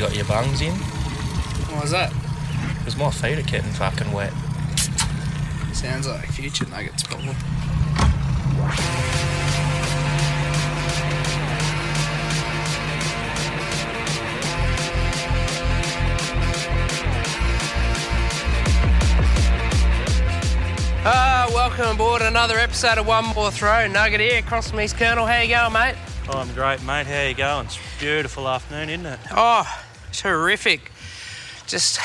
you got your bungs in? What was that? Because my feet are getting fucking wet. Sounds like future nuggets problem. Uh, welcome aboard another episode of One More Throw. Nugget here, across from East Colonel. How you going, mate? Oh, I'm great, mate. How you going? It's a beautiful afternoon, isn't it? Oh, terrific. Just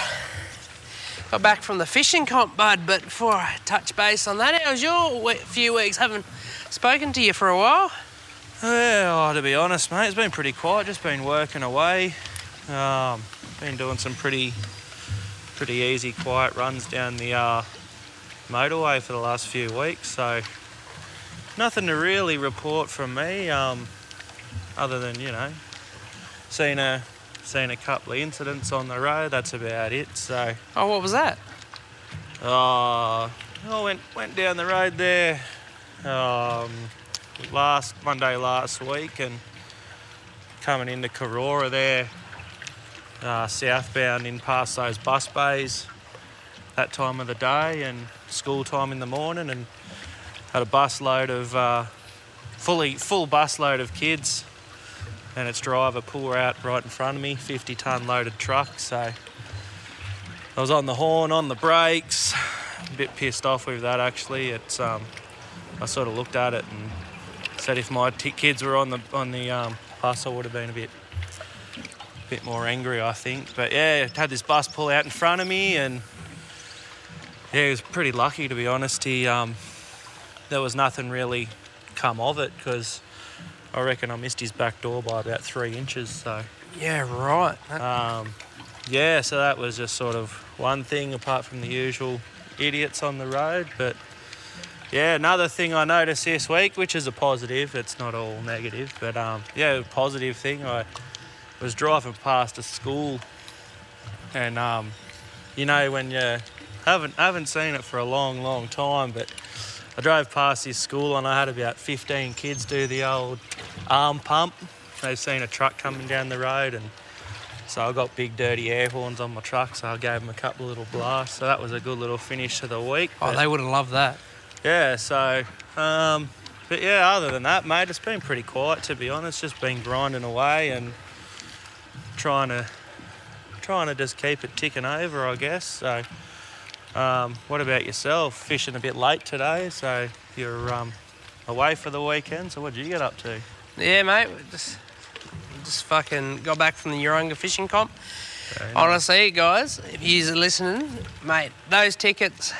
got back from the fishing comp, bud. But before I touch base on that, how's your few weeks? Haven't spoken to you for a while. Yeah, oh, to be honest, mate, it's been pretty quiet. Just been working away. Um, been doing some pretty, pretty easy, quiet runs down the uh, motorway for the last few weeks. So nothing to really report from me, um, other than you know, seen a seen a couple of incidents on the road. That's about it. So Oh, what was that? uh, I went went down the road there um, last Monday last week and coming into Korora there, uh, southbound in past those bus bays that time of the day and school time in the morning and had a bus load of uh, fully full bus load of kids and its driver pull out right in front of me 50 ton loaded truck so I was on the horn, on the brakes. A bit pissed off with that actually. It's um, I sort of looked at it and said if my kids were on the on the um, bus, I would have been a bit a bit more angry, I think. But yeah, had this bus pull out in front of me, and yeah, he was pretty lucky to be honest. He um, there was nothing really come of it because I reckon I missed his back door by about three inches. So. Yeah, right. Um, yeah, so that was just sort of one thing apart from the usual idiots on the road. But yeah, another thing I noticed this week, which is a positive, it's not all negative, but um, yeah, a positive thing. I was driving past a school, and um, you know when you haven't haven't seen it for a long, long time, but I drove past his school and I had about 15 kids do the old arm pump. They've seen a truck coming down the road and so I got big dirty air horns on my truck, so I gave them a couple little blasts. So that was a good little finish to the week. oh, But they would have loved that. yeah, so um, but yeah, other than that, mate, it's been pretty quiet to be honest. Just been grinding away and trying to trying to just keep it ticking over, I guess. So um, what about yourself? Fishing a bit late today, so you're um, away for the weekend. So what did you get up to? Yeah, mate. Just, just fucking got back from the Urunga fishing comp. Honestly, guys, if you're listening, mate, those tickets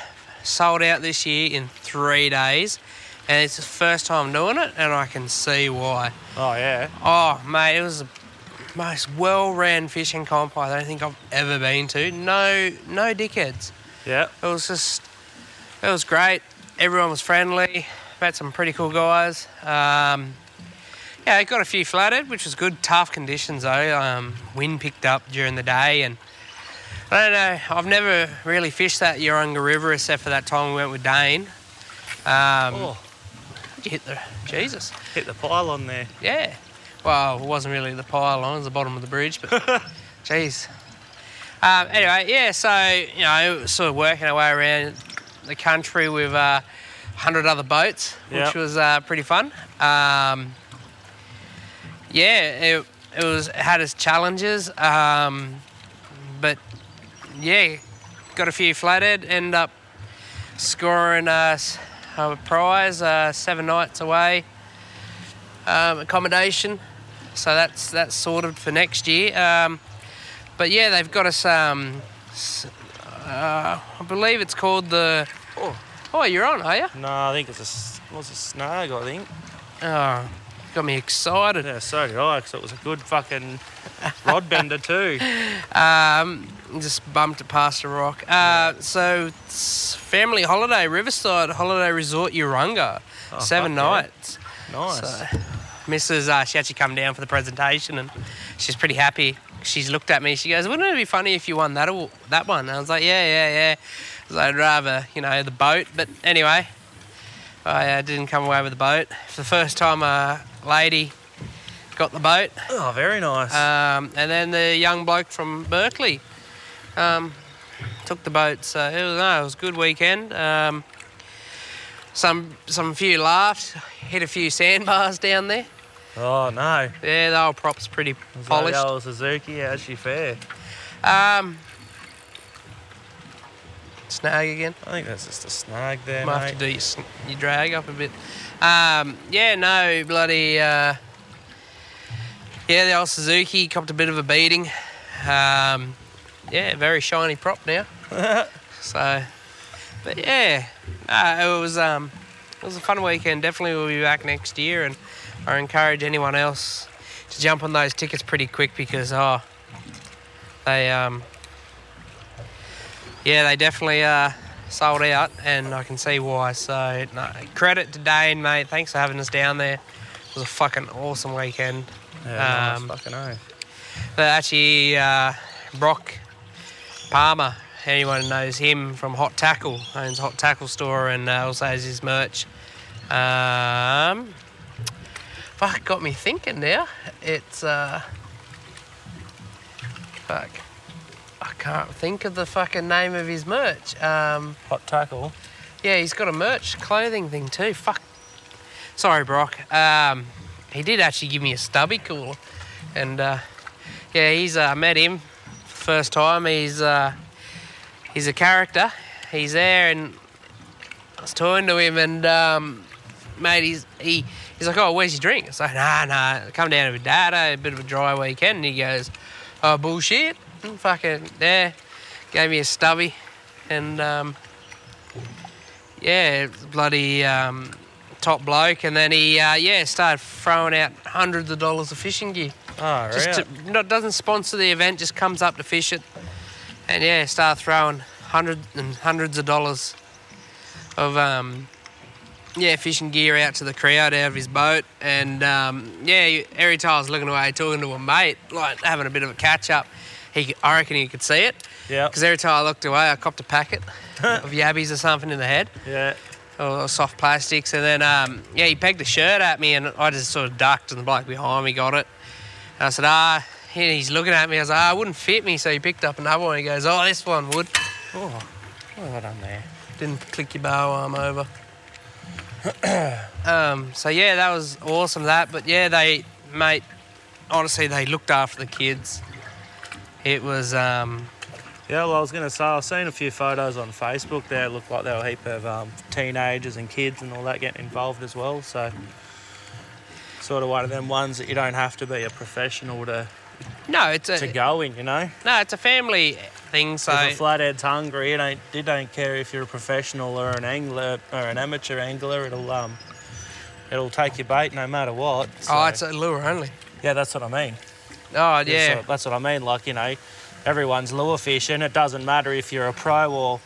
sold out this year in three days, and it's the first time doing it, and I can see why. Oh yeah. Oh, mate, it was the most well-ran fishing comp I don't think I've ever been to. No, no dickheads. Yeah. It was just, it was great. Everyone was friendly. Met some pretty cool guys. Um, yeah, got a few flooded, which was good. Tough conditions though. Um, wind picked up during the day, and I don't know. I've never really fished that Urunga River except for that time we went with Dane. Um, Oh, you hit the Jesus. hit the pylon there. Yeah. Well, it wasn't really the pylon, it was the bottom of the bridge, but jeez. Um, anyway, yeah, so, you know, sort of working our way around the country with uh, 100 other boats, which Yep. was uh, pretty fun. Um, yeah, it, it was it had its challenges, um, but yeah, got a few flatted, end up scoring us a prize, uh, seven nights away um, accommodation. So that's that's sorted for next year. Um, but yeah, they've got us. Um, uh, I believe it's called the. Oh. Oh, you're on, are you? No, I think it's a s- was a snag. I think. Oh, got me excited. Yeah, so did I, 'cause it was a good fucking rod bender too. Um, just bumped it past a rock. Uh, so family holiday, Riverside Holiday Resort, Urunga, Oh, seven fuck yeah. nights. Nice. So, Mrs. Uh, she actually come down for the presentation and she's pretty happy. She's looked at me. She goes, "Wouldn't it be funny if you won that that one?" I was like, "Yeah, yeah, yeah." I was like, I'd rather, you know, the boat. But anyway, I uh, didn't come away with the boat. For the first time, a lady got the boat. Oh, very nice. Um, and then the young bloke from Berkeley um, took the boat. So it was, no, it was a good weekend. Um, some some few laughs, hit a few sandbars down there. Oh no. Yeah, the old prop's pretty that polished. the old Suzuki? How's she fare? Um, snag again. I think that's just a snag there, Might have to do your, your drag up a bit. Um, yeah, no, bloody. Uh, yeah, the old Suzuki copped a bit of a beating. Um, yeah, very shiny prop now. so, but yeah, no, it was um, it was a fun weekend. Definitely, we'll be back next year, and I encourage anyone else to jump on those tickets pretty quick because oh, they um, yeah, they definitely uh, sold out, and I can see why. So, no, credit to Dane, mate. Thanks for having us down there. It was a fucking awesome weekend. yeah, um, nice fucking oath. But actually, uh, Brock Palmer, anyone knows him from Hot Tackle, owns Hot Tackle store and uh, also has his merch. Um, fuck, got me thinking now. It's, uh, fuck, I can't think of the fucking name of his merch. Um, Hot tackle. yeah, he's got a merch clothing thing too. Fuck. Sorry, Brock. Um, he did actually give me a stubby cooler, and uh, yeah, he's uh, met him first time. He's uh, he's a character. He's there, and I was talking to him, and um, mate, he's he he's like, oh, where's your drink? It's like, nah, nah, come down with dad. A bit of a dry weekend. And he goes, oh, bullshit. And fucking yeah, gave me a stubby, and um, yeah, bloody um, top bloke. And then he, uh, yeah, started throwing out hundreds of dollars of fishing gear. Oh, Just right. to, not, doesn't sponsor the event, just comes up to fish it. And yeah, start throwing hundreds and hundreds of dollars of um, yeah fishing gear out to the crowd out of his boat. And um, yeah, every time I was looking away, talking to a mate, like having a bit of a catch up, he, I reckon he could see it. yeah. Because every time I looked away, I copped a packet of yabbies or something in the head, Yeah. or soft plastics. And then, um, yeah, he pegged the shirt at me, and I just sort of ducked, and the bloke behind me got it. And I said, ah, he's looking at me. I was like, ah, it wouldn't fit me. So he picked up another one. He goes, oh, this one would. Oh, what have I done there? Didn't click your bow arm over. um, so yeah, that was awesome. That, but yeah, they, mate, honestly, they looked after the kids. It was, um, Yeah, well, I was going to say, I've seen a few photos on Facebook there. It looked like there were a heap of um, teenagers and kids and all that getting involved as well. So, sort of one of them ones that you don't have to be a professional to, no, it's a to go in, you know? no, it's a family thing. So if a flathead's hungry, it ain't, it don't care if you're a professional or an angler or an amateur angler. It'll um, it'll take your bait no matter what. oh, it's a lure only. yeah, that's what I mean. Oh yeah, that's what I mean. Like, you know, everyone's lure fishing. It doesn't matter if you're a pro or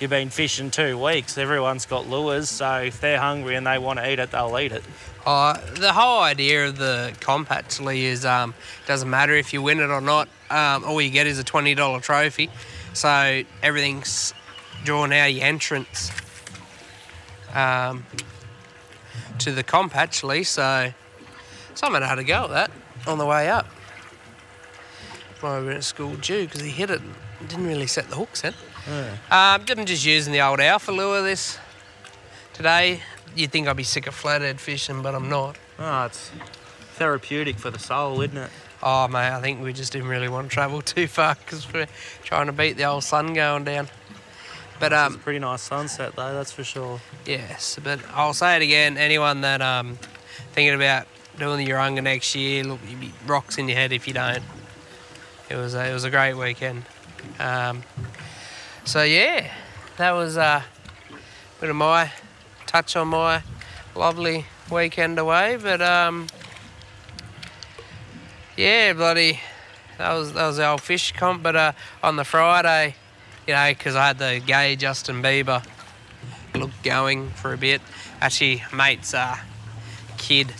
you've been fishing two weeks. Everyone's got lures. So if they're hungry and they want to eat it, they'll eat it. Oh, the whole idea of the comp actually is um, doesn't matter if you win it or not. Um, all you get is a twenty dollar trophy. So everything's drawn out your entrance um, to the comp actually. So someone had to go at that on the way up. Might have been at school due because he hit it. and Didn't really set the hooks in. Um, I'm just using the old alpha lure this today. You'd think I'd be sick of flathead fishing, but I'm not. Oh, it's therapeutic for the soul, isn't it? Oh, mate, I think we just didn't really want to travel too far because we're trying to beat the old sun going down. But It's a um, pretty nice sunset though, that's for sure. yes, but I'll say it again. Anyone that um thinking about doing the Urunga next year, look, you be rocks in your head if you don't. It was a, it was a great weekend. Um, so yeah, that was uh, a bit of my touch on my lovely weekend away. But um, yeah, bloody, that was that was the old fish comp. But uh, on the Friday, you know, because I had the gay Justin Bieber look going for a bit. Actually, mate's uh, kid,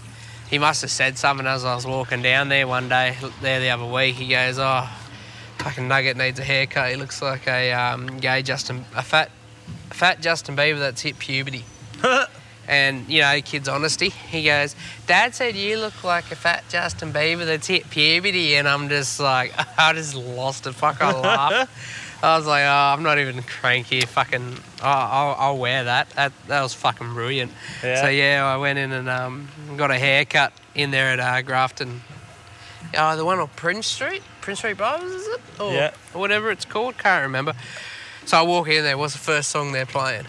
he must have said something as I was walking down there one day there the other week. He goes, "Oh, fucking Nugget needs a haircut. He looks like a um, gay Justin, a fat, a fat Justin Bieber that's hit puberty." And you know, kid's honesty. He goes, "Dad said you look like a fat Justin Bieber that's hit puberty," and I'm just like, I just lost it. Fuck, I laughed. I was like, oh, I'm not even cranky. Fucking, oh, I'll, I'll wear that. That that was fucking brilliant. Yeah. So yeah, I went in and um, got a haircut in there at uh, Grafton. Oh, the one on Prince Street, Prince Street Barbers, is it? Or Yeah. whatever it's called. Can't remember. So I walk in there. What's the first song they're playing?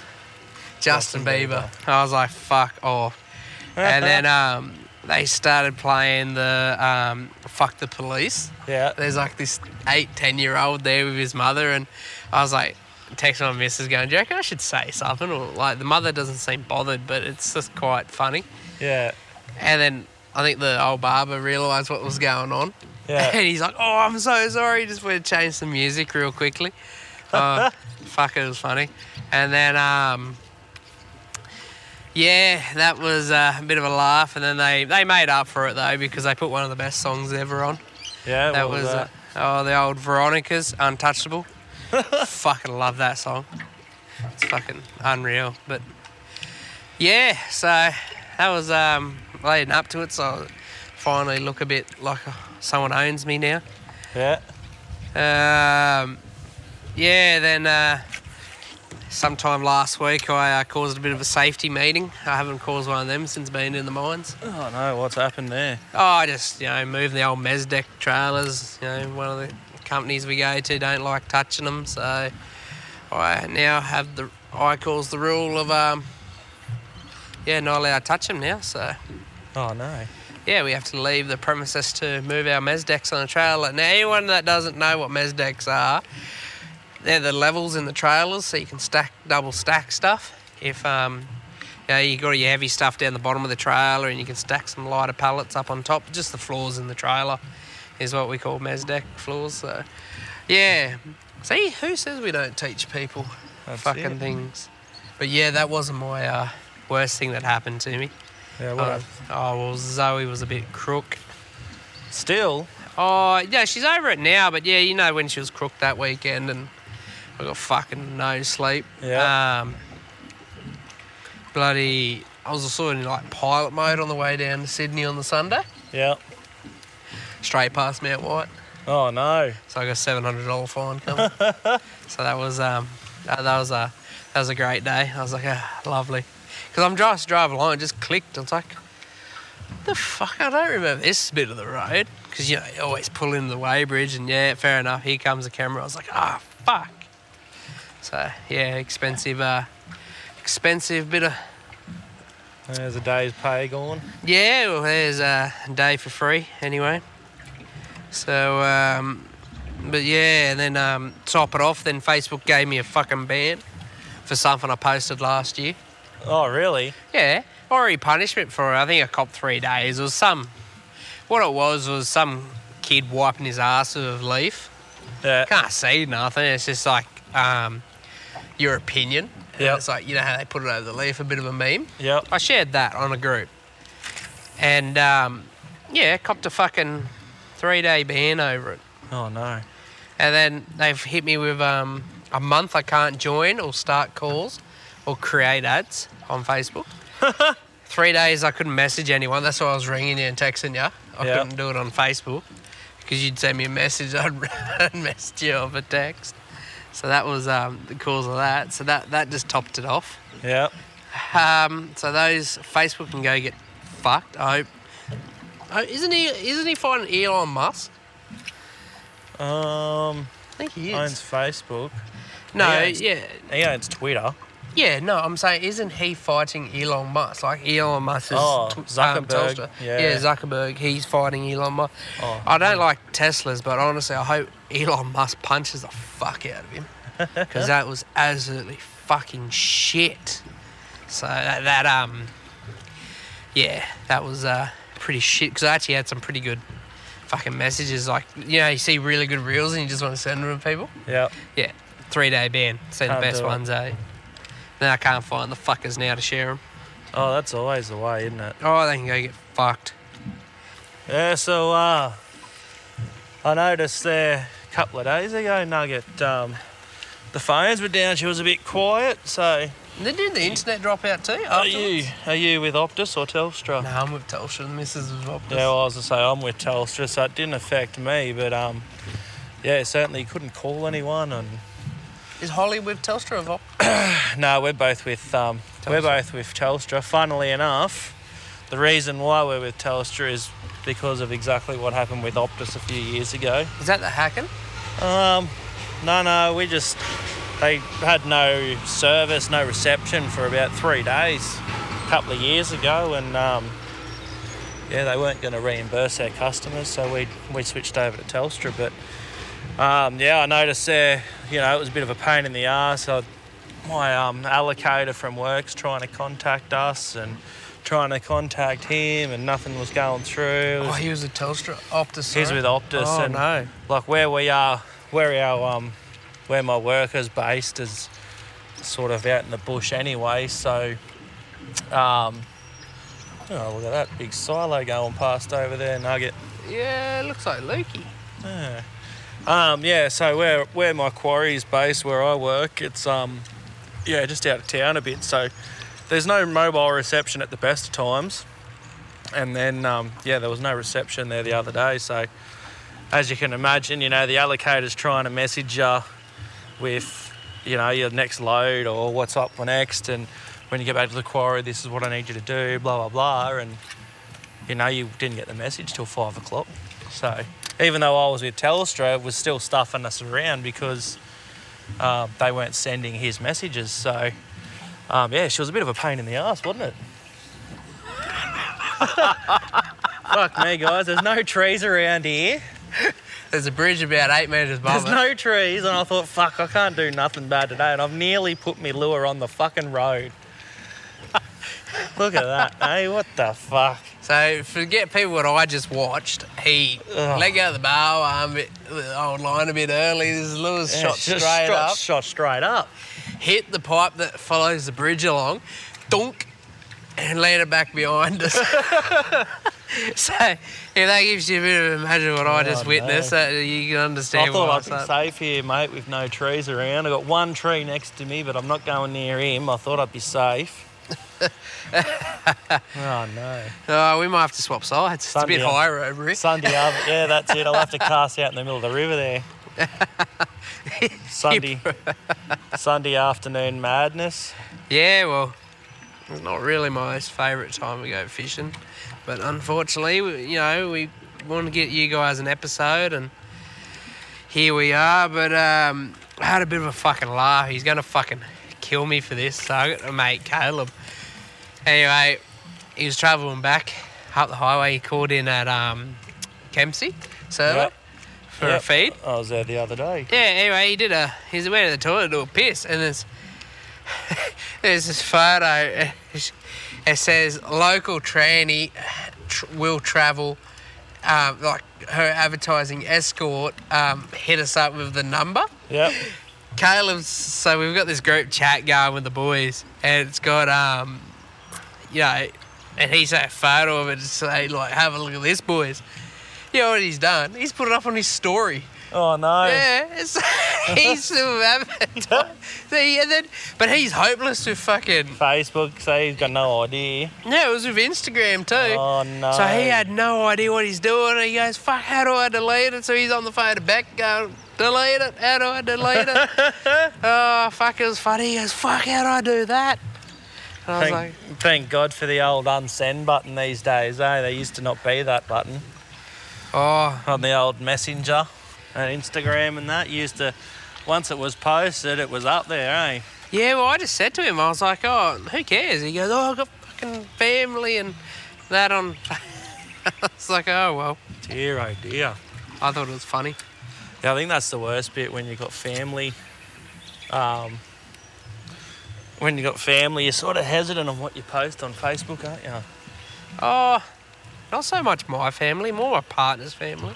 Justin, Justin Bieber. Bieber. I was like, fuck off. and then um, they started playing the um, "Fuck the Police." Yeah. There's like this eight, ten year old there with his mother, and I was like, texting my missus going, Do you reckon I should say something? Or like, the mother doesn't seem bothered, but it's just quite funny. Yeah. And then I think the old barber realised what was going on. Yeah. And he's like, Oh, I'm so sorry. Just want to change the music real quickly. Uh, fuck, it was funny. And then, um, yeah, that was uh, a bit of a laugh. And then they, they made up for it though because they put one of the best songs ever on. Yeah. That what was, that? Uh, oh the old Veronica's Untouchable. fucking love that song. It's fucking unreal. But yeah, so that was um, leading up to it. So I finally look a bit like uh, someone owns me now. yeah. Um, yeah, then uh, sometime last week I uh, caused a bit of a safety meeting. I haven't caused one of them since being in the mines. Oh no, what's happened there? Oh, I just, you know, moving the old Mesdeck trailers. You know, one of the companies we go to don't like touching them, so I now have the I calls the rule of um, yeah, not allowed to touch them now. So Oh no. yeah, we have to leave the premises to move our Mesdecks on a trailer. Now, anyone that doesn't know what Mesdecks are, they're the levels in the trailers, so you can stack double stack stuff. If um, you know, you got your heavy stuff down the bottom of the trailer, and you can stack some lighter pallets up on top. Just the floors in the trailer is what we call Mesdeck floors. So yeah, see, who says we don't teach people That's fucking it. things? But yeah, that wasn't my uh, worst thing that happened to me. Yeah. Uh, What? oh well, Zoe was a bit crook. Still. Oh yeah, she's over it now. But yeah, you know when she was crook that weekend, and I got fucking no sleep. Yeah. Um, bloody, I was sort of in like pilot mode on the way down to Sydney on the Sunday, Yeah. straight past Mount White. Oh no. So I got a seven hundred dollar fine coming. so that was um, that, that was a that was a great day. I was like, ah, lovely, because I'm just driving along, it just clicked. I was like, the fuck, I don't remember this bit of the road, because you know you always pull into the weighbridge, and yeah, fair enough. Here comes the camera. I was like, ah, fuck. So yeah, expensive, uh, expensive bit of There's a day's pay gone. yeah. Well, there's a day for free anyway. So, um, but yeah, and then um, top it off, then Facebook gave me a fucking ban for something I posted last year. Oh really? Yeah, already punishment for it. I think I copped three days. It was some. What it was was some kid wiping his ass with a leaf. Yeah. Can't see nothing. It's just like um, your opinion. Yeah. It's like you know how they put it over the leaf, a bit of a meme. Yeah. I shared that on a group. And um, yeah, copped a fucking three day ban over it. Oh no. And then they've hit me with um, a month I can't join or start calls or create ads on Facebook. three days I couldn't message anyone. That's why I was ringing you and texting you. I Yeah. couldn't do it on Facebook because you'd send me a message, I'd, I'd message you off a text. So that was um, the cause of that. So that, that just topped it off. Yep. Um, so those Facebook can go get fucked. I hope. Oh, isn't he? Isn't he fighting Elon Musk? Um. I think he is. Owns Facebook. no, he owns- yeah, He owns Twitter. Yeah. No, I'm saying, isn't he fighting Elon Musk? Like Elon Musk is Oh, um, Zuckerberg, yeah. Zuckerberg. He's fighting Elon Musk. Oh. I don't like Teslas, but honestly, I hope Elon Musk punches the fuck out of him because that was absolutely fucking shit. So that, that um, yeah, that was uh pretty shit because I actually had some pretty good fucking messages. Like you know, you see really good reels and you just want to send them to people. Yeah. Yeah, three day ban. Say the best ones, eh? Then I can't find the fuckers now to share them. Oh, that's always the way, isn't it? Oh, they can go get fucked. Yeah. So, uh, I noticed there a couple of days ago, Nugget, um, the phones were down. She was a bit quiet, so Then did the internet drop out too? Are you are you with Optus or Telstra? No, I'm with Telstra. The missus was Optus. Yeah, well, I was gonna say I'm with Telstra, so it didn't affect me. But um, yeah, certainly couldn't call anyone, and Is Holly with Telstra or Optus? no, we're both with um, we're Telstra. both with Telstra. Funnily enough, the reason why we're with Telstra is because of exactly what happened with Optus a few years ago. Is that the hacking? Um, no, no, we just they had no service, no reception for about three days a couple of years ago, and um, yeah, they weren't going to reimburse our customers, so we we switched over to Telstra. But um, yeah, I noticed there, you know, it was a bit of a pain in the ass. I, my um, allocator from work's trying to contact us and trying to contact him, and nothing was going through. It Oh, he was with Telstra. Optus. He's with Optus, Oh and no. like where we are, where our um, where my work is based is sort of out in the bush anyway. So, um, oh look at that big silo going past over there, Nugget. Yeah, it looks like Lukey. Yeah. Um, yeah. So where where my quarry is based, where I work, it's um, yeah, just out of town a bit. So there's no mobile reception at the best of times. And then um, yeah, there was no reception there the other day. So as you can imagine, you know the allocator's trying to message you with you know your next load or what's up for next, and when you get back to the quarry, this is what I need you to do, blah blah blah, and you know you didn't get the message till five o'clock. So even though I was with Telstra, it was still stuffing us around because uh, they weren't sending his messages. So um, yeah, she was a bit of a pain in the ass, wasn't it? Fuck me, guys. There's no trees around here. There's a bridge about eight metres above There's it. no trees, and I thought, fuck, I can't do nothing bad today, and I've nearly put me lure on the fucking road. Look at that, hey, what the fuck? So forget people what I just watched. He Ugh. let go of the bow arm, um, bit, the old line a bit early. This little Yeah, shot straight shot, up, Shot straight up. hit the pipe that follows the bridge along, dunk, and landed back behind us. so if that gives you a bit of imagine what I just Oh, witnessed, no. that you can understand. I thought I'd be I safe here, mate, with no trees around. I got one tree next to me, but I'm not going near him. I thought I'd be safe. Oh no. Oh, we might have to swap sides. It's a Sunday, bit higher over here. Sunday yeah, that's it. I'll have to cast out in the middle of the river there. Sunday, Sunday afternoon madness. Yeah, well, it's not really my most favourite time to go fishing, but unfortunately, you know, we want to get you guys an episode, and here we are. But um, I had a bit of a fucking laugh. He's gonna fucking kill me for this. So I got to mate Caleb. Anyway, he was travelling back up the highway. He called in at um, Kempsey server Yep. for a feed. I was there the other day. Yeah, anyway, he did a. He went to the toilet to do a piss, and there's there's this photo. It says local tranny tr- will travel. Um, like her advertising escort um, hit us up with the number. Yep. Caleb's so we've got this group chat going with the boys, and it's got um, you know, and he's a photo of it to say like, have a look at this, boys. You know what he's done? He's put it up on his story. Oh no. Yeah, it's, he's advertising. See, and then, but he's hopeless with fucking. Facebook say he's got no idea. No, it was with Instagram too. Oh no. So he had no idea what he's doing. He goes, "Fuck, how do I delete it?" So he's on the phone to Beck, going, "Delete it. How do I delete it?" oh, fuck, it was funny. He goes, "Fuck, how do I do that?" And I was Thank, like, thank God for the old unsend button these days, eh? There used to not be that button "Oh, on the old Messenger and Instagram and that. Used to, once it was posted, it was up there, eh? yeah." Well, I just said to him, I was like, "Oh, who cares?" He goes, "Oh, I've got fucking family and that on." it's like, "Oh well." Dear, oh dear. I thought it was funny. Yeah, I think that's the worst bit when you've got family. Um, when you've got family, you're sort of hesitant on what you post on Facebook, aren't you? Oh, not so much my family, more my partner's family.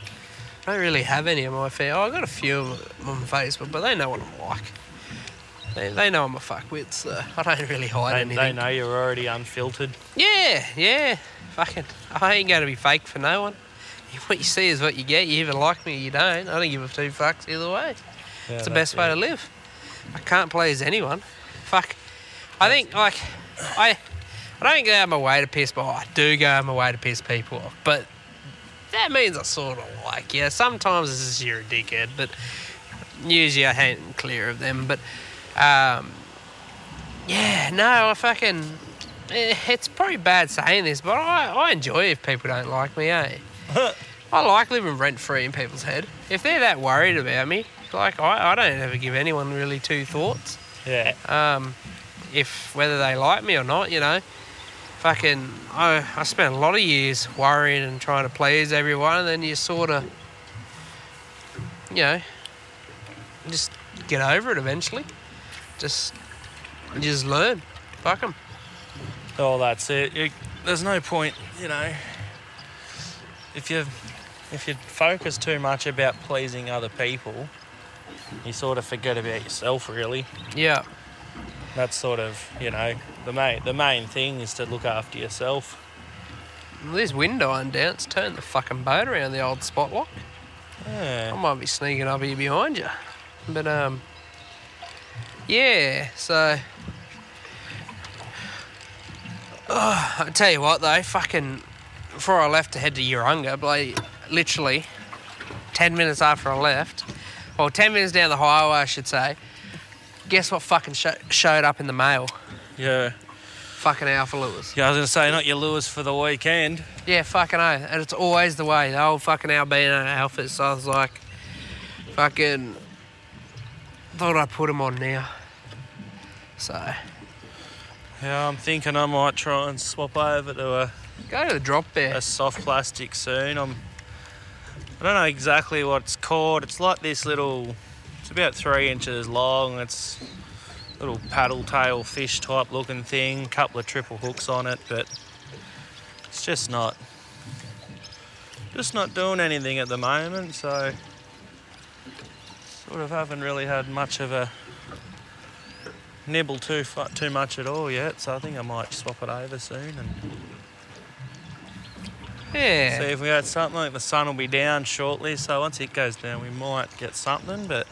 I don't really have any of my family. Oh, I've got a few of them on Facebook, but they know what I'm like. They, they know I'm a fuckwit, so I don't really hide They, anything. they know you're already unfiltered. Yeah, yeah. Fucking, I ain't going to be fake for no one. What you see is what you get. You either like me or you don't. I don't give a two fucks either way. Yeah, It's the best way to live. I can't please anyone. Fuck. I think like I I don't go out of my way to piss, but I do go out of my way to piss people off. But that means I sort of like you. Sometimes this is you're a dickhead, but usually I hang clear of them. But um, yeah, no, I fucking. eh, It's probably bad saying this, but I, I enjoy if people don't like me, eh? I like living rent free in people's head. If they're that worried about me, like I, I don't ever give anyone really two thoughts. Yeah. Um, if whether they like me or not, you know. Fucking, I, I spent a lot of years worrying and trying to please everyone, and then you sort of, you know, just get over it eventually. Just, you just learn. Fuck 'em. Oh, that's it. You, there's no point, you know, if you if you focus too much about pleasing other people, you sort of forget about yourself. Really, Yeah. That's sort of you know the main the main thing is to look after yourself. Well, this window undowns turn the fucking boat around the old spot lock. I might be sneaking up here behind you. But, um, yeah, so. Oh, I tell you what, though, fucking. Before I left to head to Urunga, like, literally 10 minutes after I left, or 10 minutes down the highway, I should say, guess what fucking sho- showed up in the mail? Yeah. Fucking Alpha Lewis. Yeah, I was gonna say not your lures for the weekend. Yeah, fucking oh, and it's always the way. The old fucking albino outfits. So I was like, fucking, thought I'd put them on now. So Yeah, I'm thinking I might try and swap over to a, go to the drop there. a soft plastic soon. I'm. I don't know exactly what it's called. It's like this little. It's about three inches long. It's a little paddle tail fish type looking thing. Couple of triple hooks on it, but it's just not. Just not doing anything at the moment. So sort of haven't really had much of a nibble too too much at all yet. So I think I might swap it over soon and. Yeah. See if we had something. Like the sun will be down shortly, so once it goes down, we might get something. But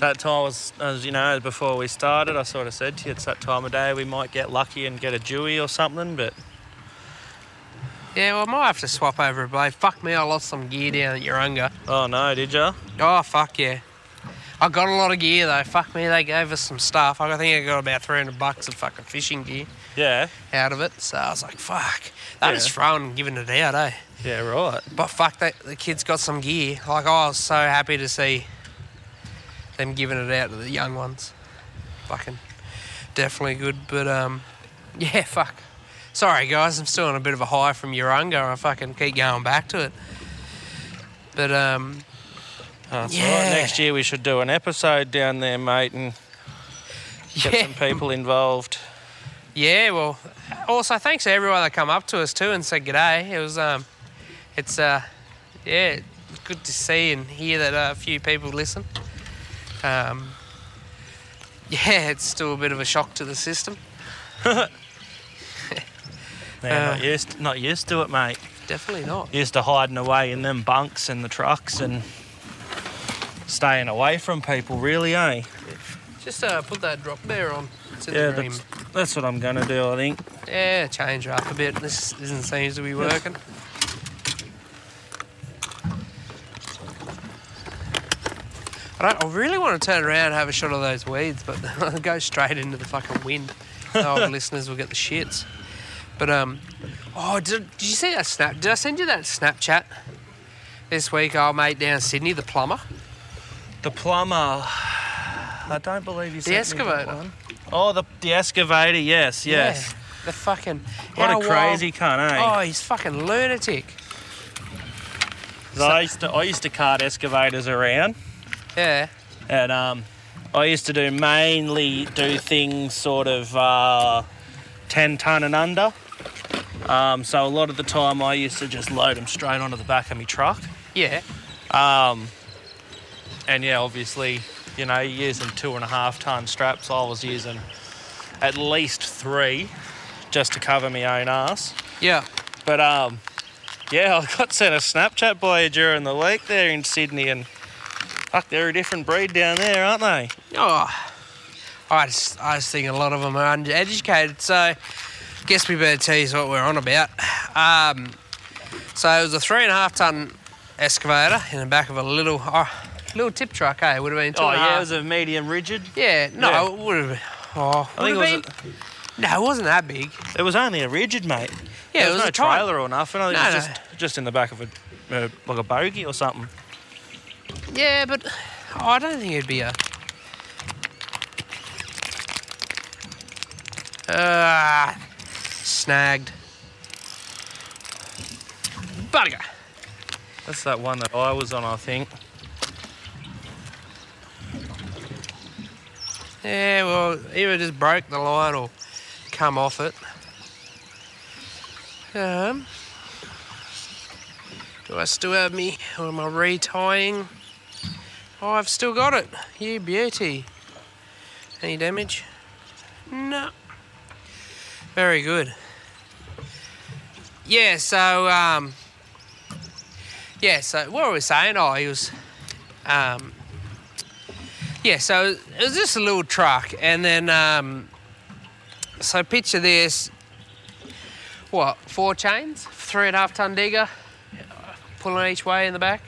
that time was, as you know, before we started, I sort of said to you, it's that time of day we might get lucky and get a dewy or something. But Yeah, well, I might have to swap over a blade. Fuck me, I lost some gear down at Urunga. oh no, did ya? Oh, fuck yeah. I got a lot of gear though. Fuck me, they gave us some stuff. I think I got about 300 bucks of fucking fishing gear Yeah, out of it. So I was like, fuck. They Yeah. just throwing and giving it out, eh? yeah, right. But fuck, they, the kids got some gear. Like, I was so happy to see them giving it out to the young ones. Fucking definitely good. But, um, yeah, fuck. Sorry, guys, I'm still on a bit of a high from Urunga. And I fucking keep going back to it. But, um, That's Yeah. right. Next year we should do an episode down there, mate, and get yeah. some people involved. Yeah, well, also thanks to everyone that come up to us too and said g'day. It was, um, it's, uh, yeah, good to see and hear that uh, a few people listen. Um, yeah, it's still a bit of a shock to the system. Yeah, Uh. not used, not used to it, mate. Definitely not. Used to hiding away in them bunks and the trucks and staying away from people, really, eh? Just uh, put that drop bear on. Yeah, the that's, that's what I'm gonna do, I think. Yeah, change her up a bit. This isn't seems to be working. I don't. I really want to turn around and have a shot of those weeds, but they'll go straight into the fucking wind. All the old listeners will get the shits. But um, oh, did, did you see that snap? Did I send you that Snapchat this week? Our mate down Sydney, the plumber. The plumber. I don't believe you The sent me that excavator. Oh, the the excavator. Yes, yes. Yeah, the fucking. What a wild- crazy cunt, eh? Oh, he's fucking lunatic. 'Cause I used to I used to cart excavators around, Yeah. and um, I used to do mainly do things sort of uh, ten ton and under. Um, so a lot of the time I used to just load them straight onto the back of my truck. Yeah. Um, and yeah, obviously, you know, using two and a half ton straps, I was using at least three just to cover my own ass. Yeah. But um, yeah, I got sent a Snapchat by you during the week there in Sydney, and fuck, they're a different breed down there, aren't they? Oh, I just, I just think a lot of them are uneducated. So, guess we better tell you what we're on about. Um, so it was a three and a half ton excavator in the back of a little, oh, little tip truck. Eh, would have been two Oh a yeah, it was a medium rigid. yeah, no, yeah. it would have been. Oh, I think it was. been. No, it wasn't that big. It was only a rigid, mate. Yeah, there it was no a trailer or nothing. I think No, it was no. just just in the back of a uh, like a bogey or something. Yeah, but oh, I don't think it'd be a. Ah, snagged. Bugger. That's that one that I was on, I think. Yeah, well, either just broke the line or come off it. Um, do I still have me, or am I retying? Oh, I've still got it. You beauty. Any damage? No. Very good. Yeah, so, um, yeah, so what were we saying? Oh, he was, um, yeah, so it was just a little truck, and then um, so picture this: what four chains, three and a half ton digger, pulling each way in the back.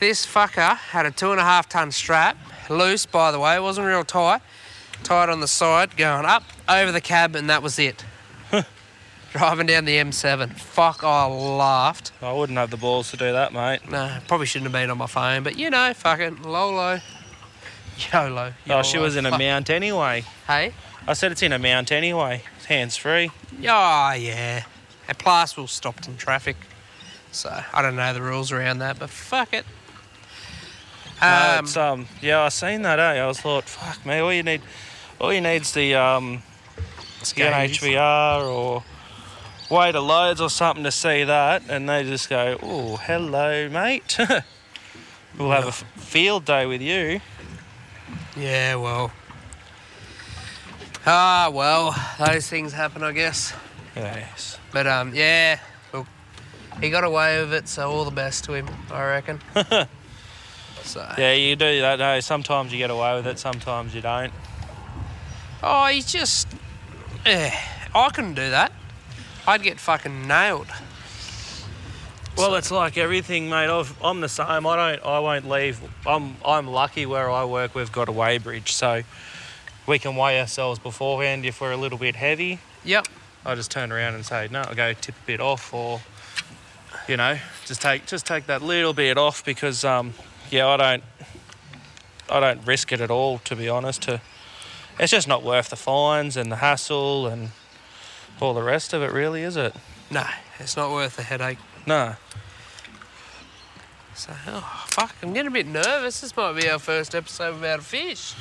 This fucker had a two and a half ton strap, loose by the way, it wasn't real tight, tied on the side, going up over the cab, and that was it. Driving down the M7. Fuck, I laughed. I wouldn't have the balls to do that, mate. No, probably shouldn't have been on my phone, but you know, fucking Lolo. YOLO. Oh, she was in a Fuck. mount anyway. Hey? I said it's in a mount anyway. Hands free. Oh, yeah. And plus, we stopped in traffic. So, I don't know the rules around that, but fuck it. No, Um, it's, um, yeah, I seen that. Eh? I was thought, fuck me, all you need, all you need's the um. NHVR or weight of loads or something to see that, and they just go, oh, hello, mate. we'll have a f- field day with you. yeah, well. Ah, well, those things happen, I guess. Yes. But, um, yeah, look, he got away with it, so all the best to him, I reckon. so, Yeah, you do that. No, sometimes you get away with it, sometimes you don't. oh, he's just. Eh, I couldn't do that. I'd get fucking nailed. Well, it's like everything, mate. I've, I'm the same. I don't. I won't leave. I'm. I'm lucky where I work. We've got a weigh bridge, so we can weigh ourselves beforehand if we're a little bit heavy. Yep. I just turn around and say, no, I'll go tip a bit off, or you know, just take just take that little bit off because, um, yeah, I don't. I don't risk it at all, to be honest. To, it's just not worth the fines and the hassle and all the rest of it, really, is it? No, it's not worth the headache. No. So, oh, fuck, I'm getting a bit nervous. This might be our first episode about a fish.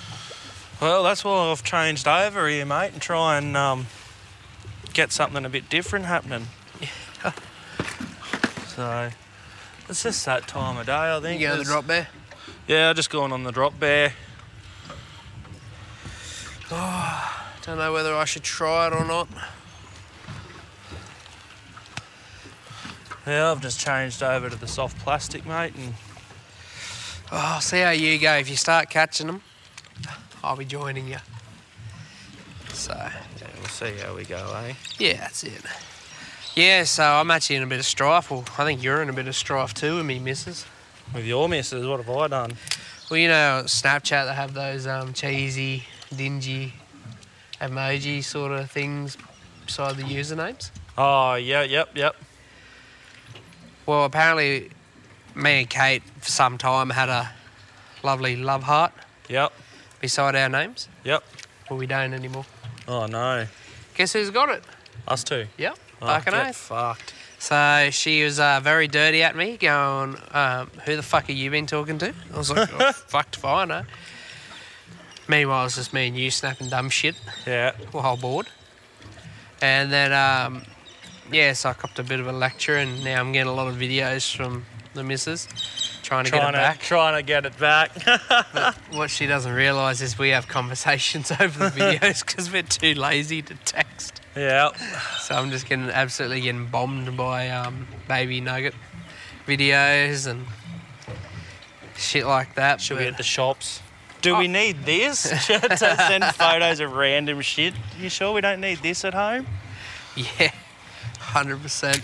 Well, that's why I've changed over here, mate, and try and um, get something a bit different happening. so it's just that time of day, I think. You go to the drop bear? Yeah, just going on the drop bear. Don't know whether I should try it or not. Yeah, I've just changed over to the soft plastic, mate, and Oh, I'll see how you go. If you start catching them, I'll be joining you. So, yeah, we'll see how we go, eh? yeah, that's it. Yeah, so I'm actually in a bit of strife. Well, I think you're in a bit of strife too with me, missus. With your missus, what have I done? Well, you know, Snapchat, they have those um, cheesy, dingy emoji sort of things beside the usernames. Oh, yeah, yep, yep. Well, apparently, me and Kate for some time had a lovely love heart Yep, beside our names. yep. Well, we don't anymore. Oh, no. Guess who's got it? Us too. Yep. Oh, Fucking get oath. fucked. So she was uh, very dirty at me, going, um, "Who the fuck have you been talking to?" I was like, oh, "Fucked if I know." Meanwhile, it's just me and you snapping dumb shit Yeah. while bored. And then, um, yeah, so I copped a bit of a lecture, and now I'm getting a lot of videos from the missus trying to Trying get it to, back. trying to get it back. What she doesn't realise is we have conversations over the videos because we're too lazy to text. Yeah. So I'm just getting absolutely getting bombed by um, baby nugget videos and shit like that. Should be but- at the shops. Do we need this to send photos of random shit? You sure we don't need this at home? Yeah, hundred percent.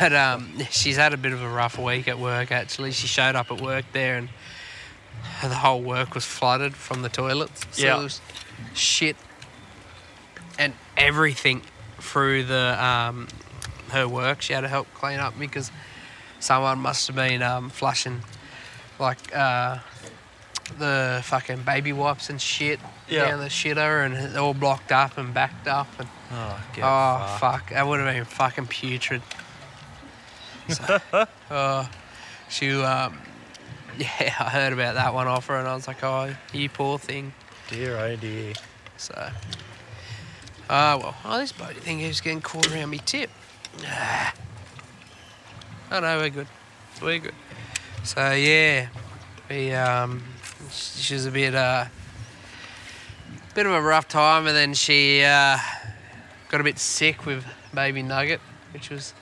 But um, she's had a bit of a rough week at work. Actually, she showed up at work there, and the whole work was flooded from the toilets. So Yeah. shit and everything through the um, her work. She had to help clean up because someone must have been um, flushing like uh, the fucking baby wipes and shit Yeah. down the shitter, and it all blocked up and backed up and. Oh, Oh fuck! That would have been fucking putrid. So, oh, she um, yeah, I heard about that one offer, and I was like, oh, you poor thing. Dear, oh dear. So, ah well, oh this bloody thing is getting caught around me tip. Ah. Oh no, we're good. We're good. So yeah, we um, she was a bit uh, bit of a rough time, and then she uh, got a bit sick with baby Nugget, which was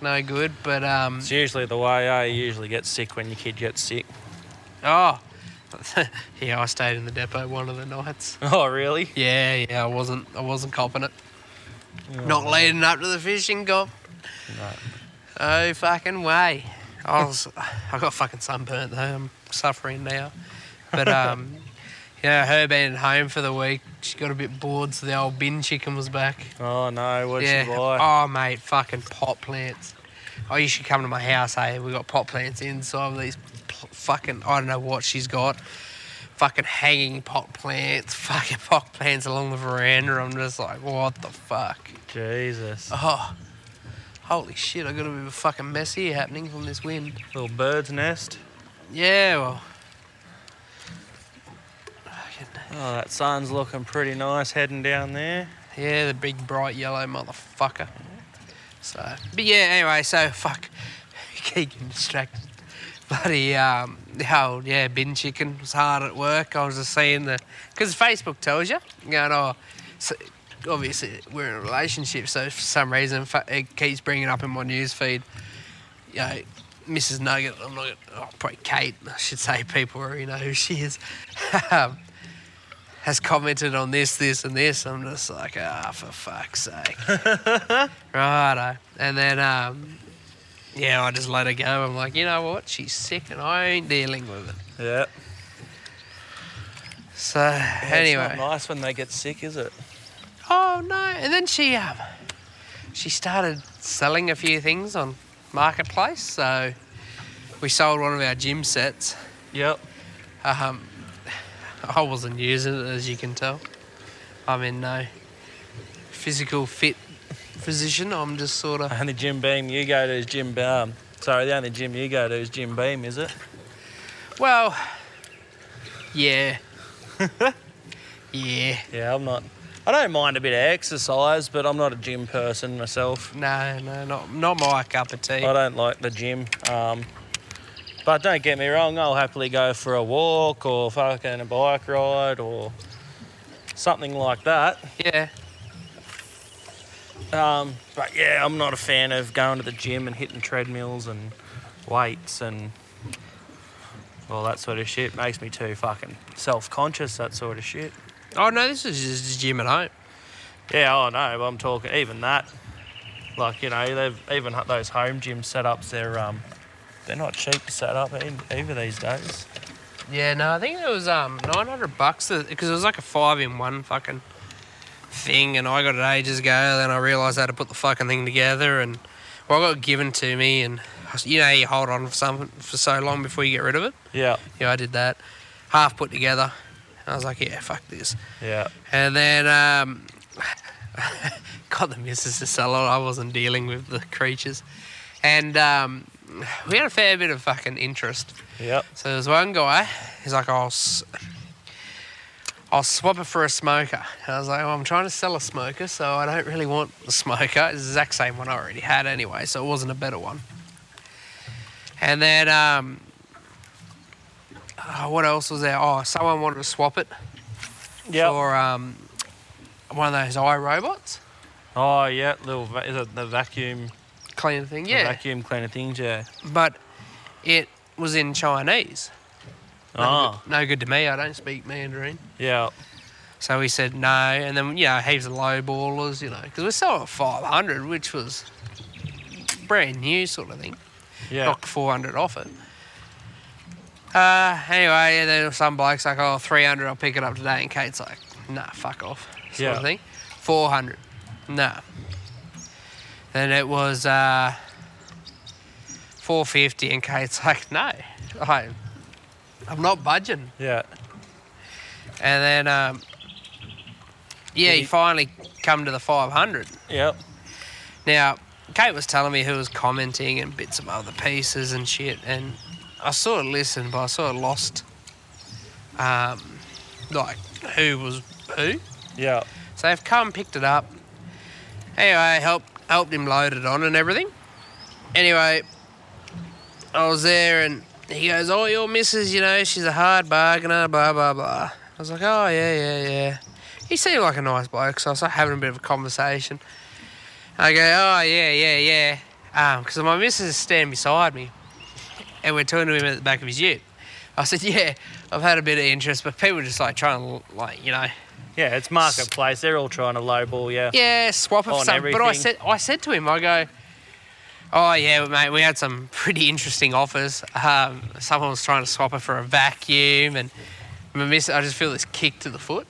no good. But um, It's usually the way I usually get sick when your kid gets sick. oh, yeah, I stayed in the depot one of the nights. Oh, really? Yeah, yeah, I wasn't, I wasn't copping it. Not leading up to the fishing comp. No. Oh fucking way! I was, I got fucking sunburnt though. I'm suffering now. But um, yeah, her being home for the week, she got a bit bored, so the old bin chicken was back. Oh, no. What'd yeah. you buy? Oh mate, fucking pot plants. Oh, you should come to my house. Hey, we got pot plants inside of these fucking. I don't know what she's got. Fucking hanging pot plants, fucking pot plants along the veranda. I'm just like, what the fuck? Jesus. Oh, holy shit! I got a bit of a fucking mess here happening from this wind. Little bird's nest. Yeah, well. Oh, that sun's looking pretty nice heading down there. Yeah, the big bright yellow motherfucker. So, but yeah, anyway, so fuck, keep getting distracted. Bloody um, the old yeah bin chicken was hard at work. I was just seeing the because Facebook tells you, you know, oh, so obviously we're in a relationship, so for some reason it keeps bringing up in my news feed. You know, Mrs. Nugget. I'm not. Oh, probably Kate. I should say people already know who she is. um, has commented on this, this, and this. I'm just like, ah, for fuck's sake. Righto. And then, um, yeah, I just let her go. I'm like, you know what? She's sick and I ain't dealing with it. Yeah. So, It's anyway. not nice when they get sick, is it? Oh, no. And then she, um, she started selling a few things on Marketplace. So, we sold one of our gym sets. Yep. Um, I wasn't using it, as you can tell. I'm in no physical fit position. I'm just sort of. And The only gym beam you go to is Jim Beam. Sorry, the only gym you go to is Jim Beam, is it? Well, yeah. yeah. Yeah, I'm not. I don't mind a bit of exercise, but I'm not a gym person myself. No, no, not not my cup of tea. I don't like the gym. Um, but don't get me wrong, I'll happily go for a walk or fucking a bike ride or something like that. Yeah. Um, but yeah, I'm not a fan of going to the gym and hitting treadmills and weights and all that sort of shit. Makes me too fucking self-conscious. That sort of shit. Oh no, this is just a gym at home. Yeah, I know. But I'm talking even that. Like you know, they've even those home gym setups. They're um, they're not cheap to set up either these days. Yeah, no, I think it was um 900 bucks because it was like a five in one fucking thing, and I got it ages ago. Then I realised I had to put the fucking thing together, and well, I got given to me, and you know you hold on for something for so long before you get rid of it. Yeah, Yeah, I did that, half put together. I was like, yeah, fuck this. yeah. And then um, got the missus to sell it. I wasn't dealing with the creatures, and um, we had a fair bit of fucking interest. Yep. So there's one guy. He's like, I'll, s- I'll swap it for a smoker. And I was like, well, I'm trying to sell a smoker, so I don't really want the smoker. It's the exact same one I already had anyway, so it wasn't a better one. And then, um, oh, what else was there? Oh, someone wanted to swap it Yep. for um, one of those iRobots Oh yeah, little va- is it the vacuum? cleaner thing. Yeah, vacuum cleaner things. Yeah. but it was in Chinese. No, Oh. good, no good to me. I don't speak Mandarin. Yeah. So he said no, and then you know heaps of low ballers, you know, because we're selling at 500, which was brand new sort of thing. Yeah. Knocked 400 off it. Uh, anyway, and then some bloke's like, oh, 300, I'll pick it up today. And Kate's like, nah, fuck off. Sort Yeah. of thing. 400. Nah. Then it was uh, 450, and Kate's like, no, I, I'm not budging. Yeah. And then, um, yeah, he he- finally come to the 500. Yep. Now, Kate was telling me who was commenting and bits of other pieces and shit, and I sort of listened, but I sort of lost, um, like who was who. Yeah. So they've come picked it up. Anyway, helped helped him load it on and everything. Anyway, I was there and he goes, "Oh, your missus, you know, she's a hard bargainer, blah blah blah." I was like, "Oh yeah, yeah, yeah." He seemed like a nice bloke, so I was like having a bit of a conversation. I go, "Oh yeah, yeah, yeah," um, because my missus is standing beside me, and we're talking to him at the back of his ute. I said, "Yeah, I've had a bit of interest, but people are just like trying to like, you know." Yeah, it's marketplace. They're all trying to lowball yeah. Yeah, swap it for on something. But I said, I said to him, I go, oh yeah, mate, we had some pretty interesting offers. Um, someone was trying to swap it for a vacuum, and miss, I just feel this kick to the foot.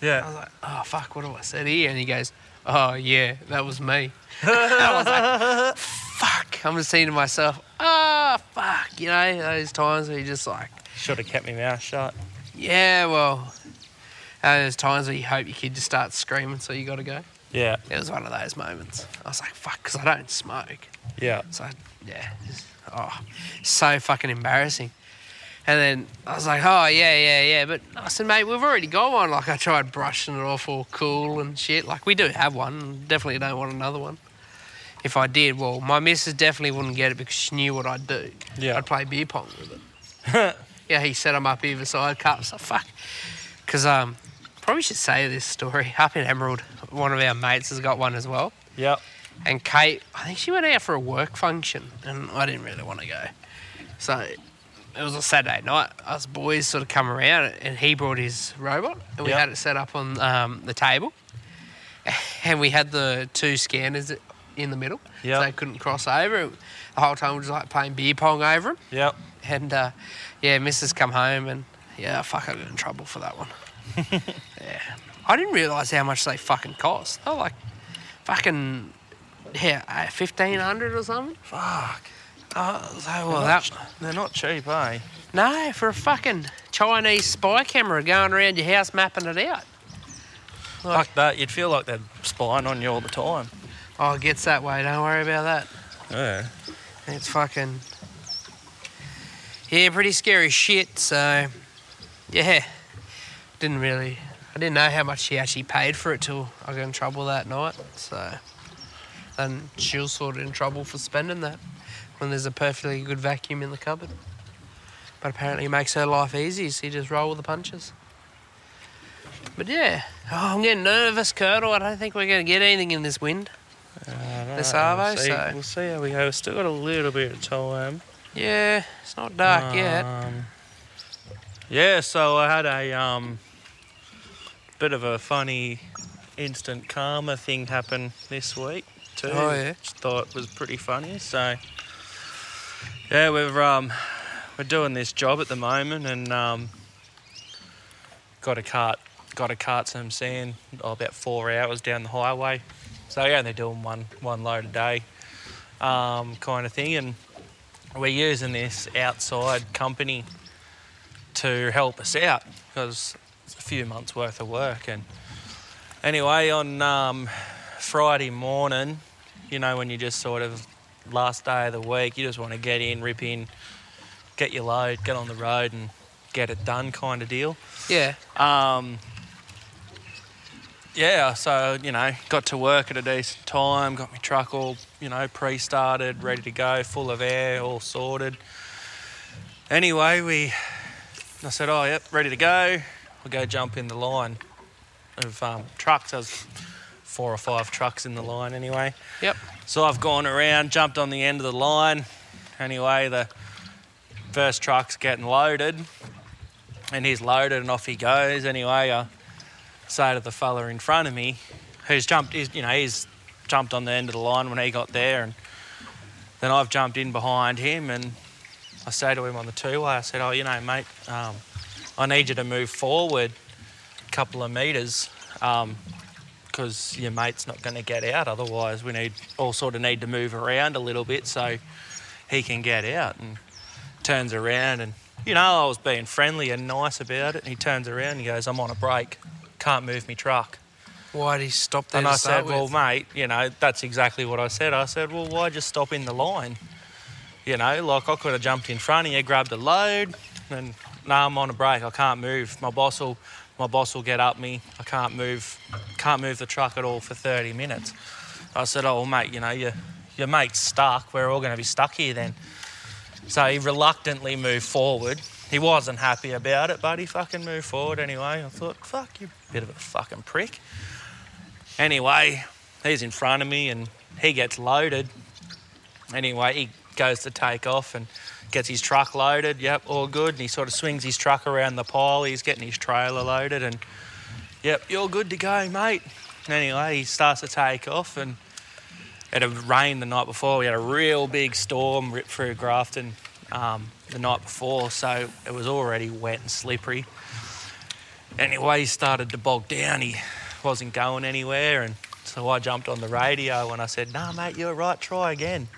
Yeah. I was like, oh fuck, what do I said here? And he goes, oh yeah, that was me. I was like, fuck. I'm just saying to myself, oh fuck, you know, those times where you just like, Should have kept my mouth shut. yeah, well. And there's times where you hope your kid just starts screaming, so you got to go. Yeah. It was one of those moments. I was like, fuck, because I don't smoke. Yeah. So, yeah. it's- Oh, so fucking embarrassing. And then I was like, oh, yeah, yeah, yeah. But I said, mate, we've already got one. Like, I tried brushing it off all cool and shit. Like, we do have one. Definitely don't want another one. If I did, well, my missus definitely wouldn't get it because she knew what I'd do. Yeah. I'd play beer pong with it. yeah, he set them up either side cups. So fuck. Because, um, probably should say this story. Up in Emerald, one of our mates has got one as well. Yep. And Kate, I think she went out for a work function, and I didn't really want to go. So it was a Saturday night. Us boys sort of come around, and he brought his robot, and we Yep. had it set up on um, the table. And we had the two scanners in the middle, Yep. so they couldn't cross over. The whole time we was like playing beer pong over them. Yep. And uh, yeah, Mrs. come home, and yeah, fuck, I got in trouble for that one. yeah, I didn't realise how much they fucking cost. They're like fucking yeah, fifteen hundred or something. Fuck. Oh, so well they're, that not, they're not cheap, eh? no for a fucking Chinese spy camera going around your house mapping it out. Like- Fuck that. You'd feel like they're spying on you all the time. Oh, it gets that way. Don't worry about that. Yeah. It's fucking yeah, pretty scary shit. So yeah, didn't really. I didn't know how much she actually paid for it till I got in trouble that night. So and she'll sort of in trouble for spending that when there's a perfectly good vacuum in the cupboard. But apparently it makes her life easy, so you just roll with the punches. But yeah, oh, I'm getting nervous, Colonel. I don't think we're going to get anything in this wind. The Savo, We'll see, so- we'll see how we go. We've still got a little bit of time. Yeah, it's not dark yet. Um, Yeah, so I had a um, bit of a funny instant karma thing happen this week too. Oh, yeah? Which I thought was pretty funny. So yeah, we're um, we're doing this job at the moment and um, got a cart got a cart some sand oh, about four hours down the highway. So yeah, they're doing one one load a day, um, kind of thing, and we're using this outside company to help us out because it's a few months worth of work. And anyway, on um, Friday morning, you know, when you just sort of last day of the week, you just want to get in, rip in, get your load, get on the road, and get it done, kind of deal. Yeah. Um, yeah, so you know, got to work at a decent time, got my truck all you know pre-started, ready to go, full of air, all sorted. Anyway, we, I said, oh yep, ready to go. We'll go jump in the line of um, trucks. There's four or five trucks in the line anyway. Yep. So I've gone around, jumped on the end of the line. Anyway, the first truck's getting loaded, and he's loaded and off he goes. Anyway, I say to the fella in front of me, who's jumped, he's, you know, he's jumped on the end of the line when he got there, and then I've jumped in behind him, and I say to him on the two-way, I said, "Oh, you know, mate, um, I need you to move forward a couple of meters." Because your mate's not going to get out. Otherwise, we need all sort of need to move around a little bit so he can get out. And turns around and you know I was being friendly and nice about it. And he turns around and he goes, "I'm on a break, can't move me truck." Why did he stop there? And I said, "Well, with? mate, you know that's exactly what I said." I said, "Well, why just stop in the line? You know, like I could have jumped in front of you, grabbed a load, and now I'm on a break. I can't move. My boss will." My boss will get up me. I can't move, can't move the truck at all for 30 minutes. I said, "Oh, well, mate, you know, your your mate's stuck. We're all going to be stuck here then." So he reluctantly moved forward. He wasn't happy about it, but he fucking moved forward anyway. I thought, "Fuck you, bit of a fucking prick." Anyway, he's in front of me and he gets loaded. Anyway, he goes to take off and gets his truck loaded. Yep, all good. And he sort of swings his truck around the pile. He's getting his trailer loaded and yep, you're good to go, mate. Anyway, he starts to take off and it had rained the night before. We had a real big storm rip through Grafton um, the night before, so it was already wet and slippery. Anyway, he started to bog down. He wasn't going anywhere, and so I jumped on the radio and I said, "Nah, mate, you're right. Try again."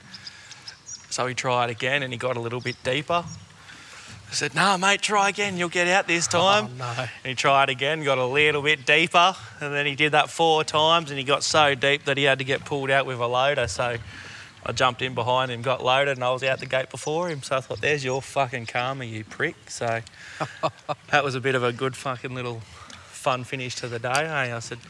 So he tried again, and he got a little bit deeper. I said, "Nah, mate, try again. You'll get out this oh, time." Oh, no. And he tried again, got a little bit deeper, and then he did that four times, and he got so deep that he had to get pulled out with a loader. So I jumped in behind him, got loaded, and I was out the gate before him. So I thought, "There's your fucking karma, you prick." So that was a bit of a good fucking little fun finish to the day. Hey, I said.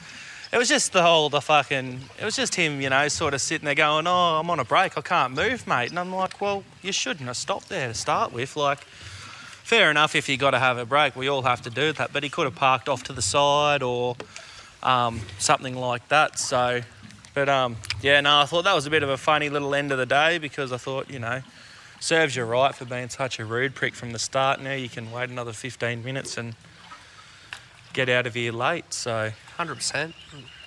It was just the whole, the fucking, it was just him, you know, sort of sitting there going, Oh, I'm on a break, I can't move, mate. And I'm like, Well, you shouldn't have stopped there to start with. Like, fair enough if you got to have a break. We all have to do that. But he could have parked off to the side or um, something like that. So, but um, yeah, no, I thought that was a bit of a funny little end of the day because I thought, you know, serves you right for being such a rude prick from the start. Now you can wait another 15 minutes and get out of here late. So, Hundred percent.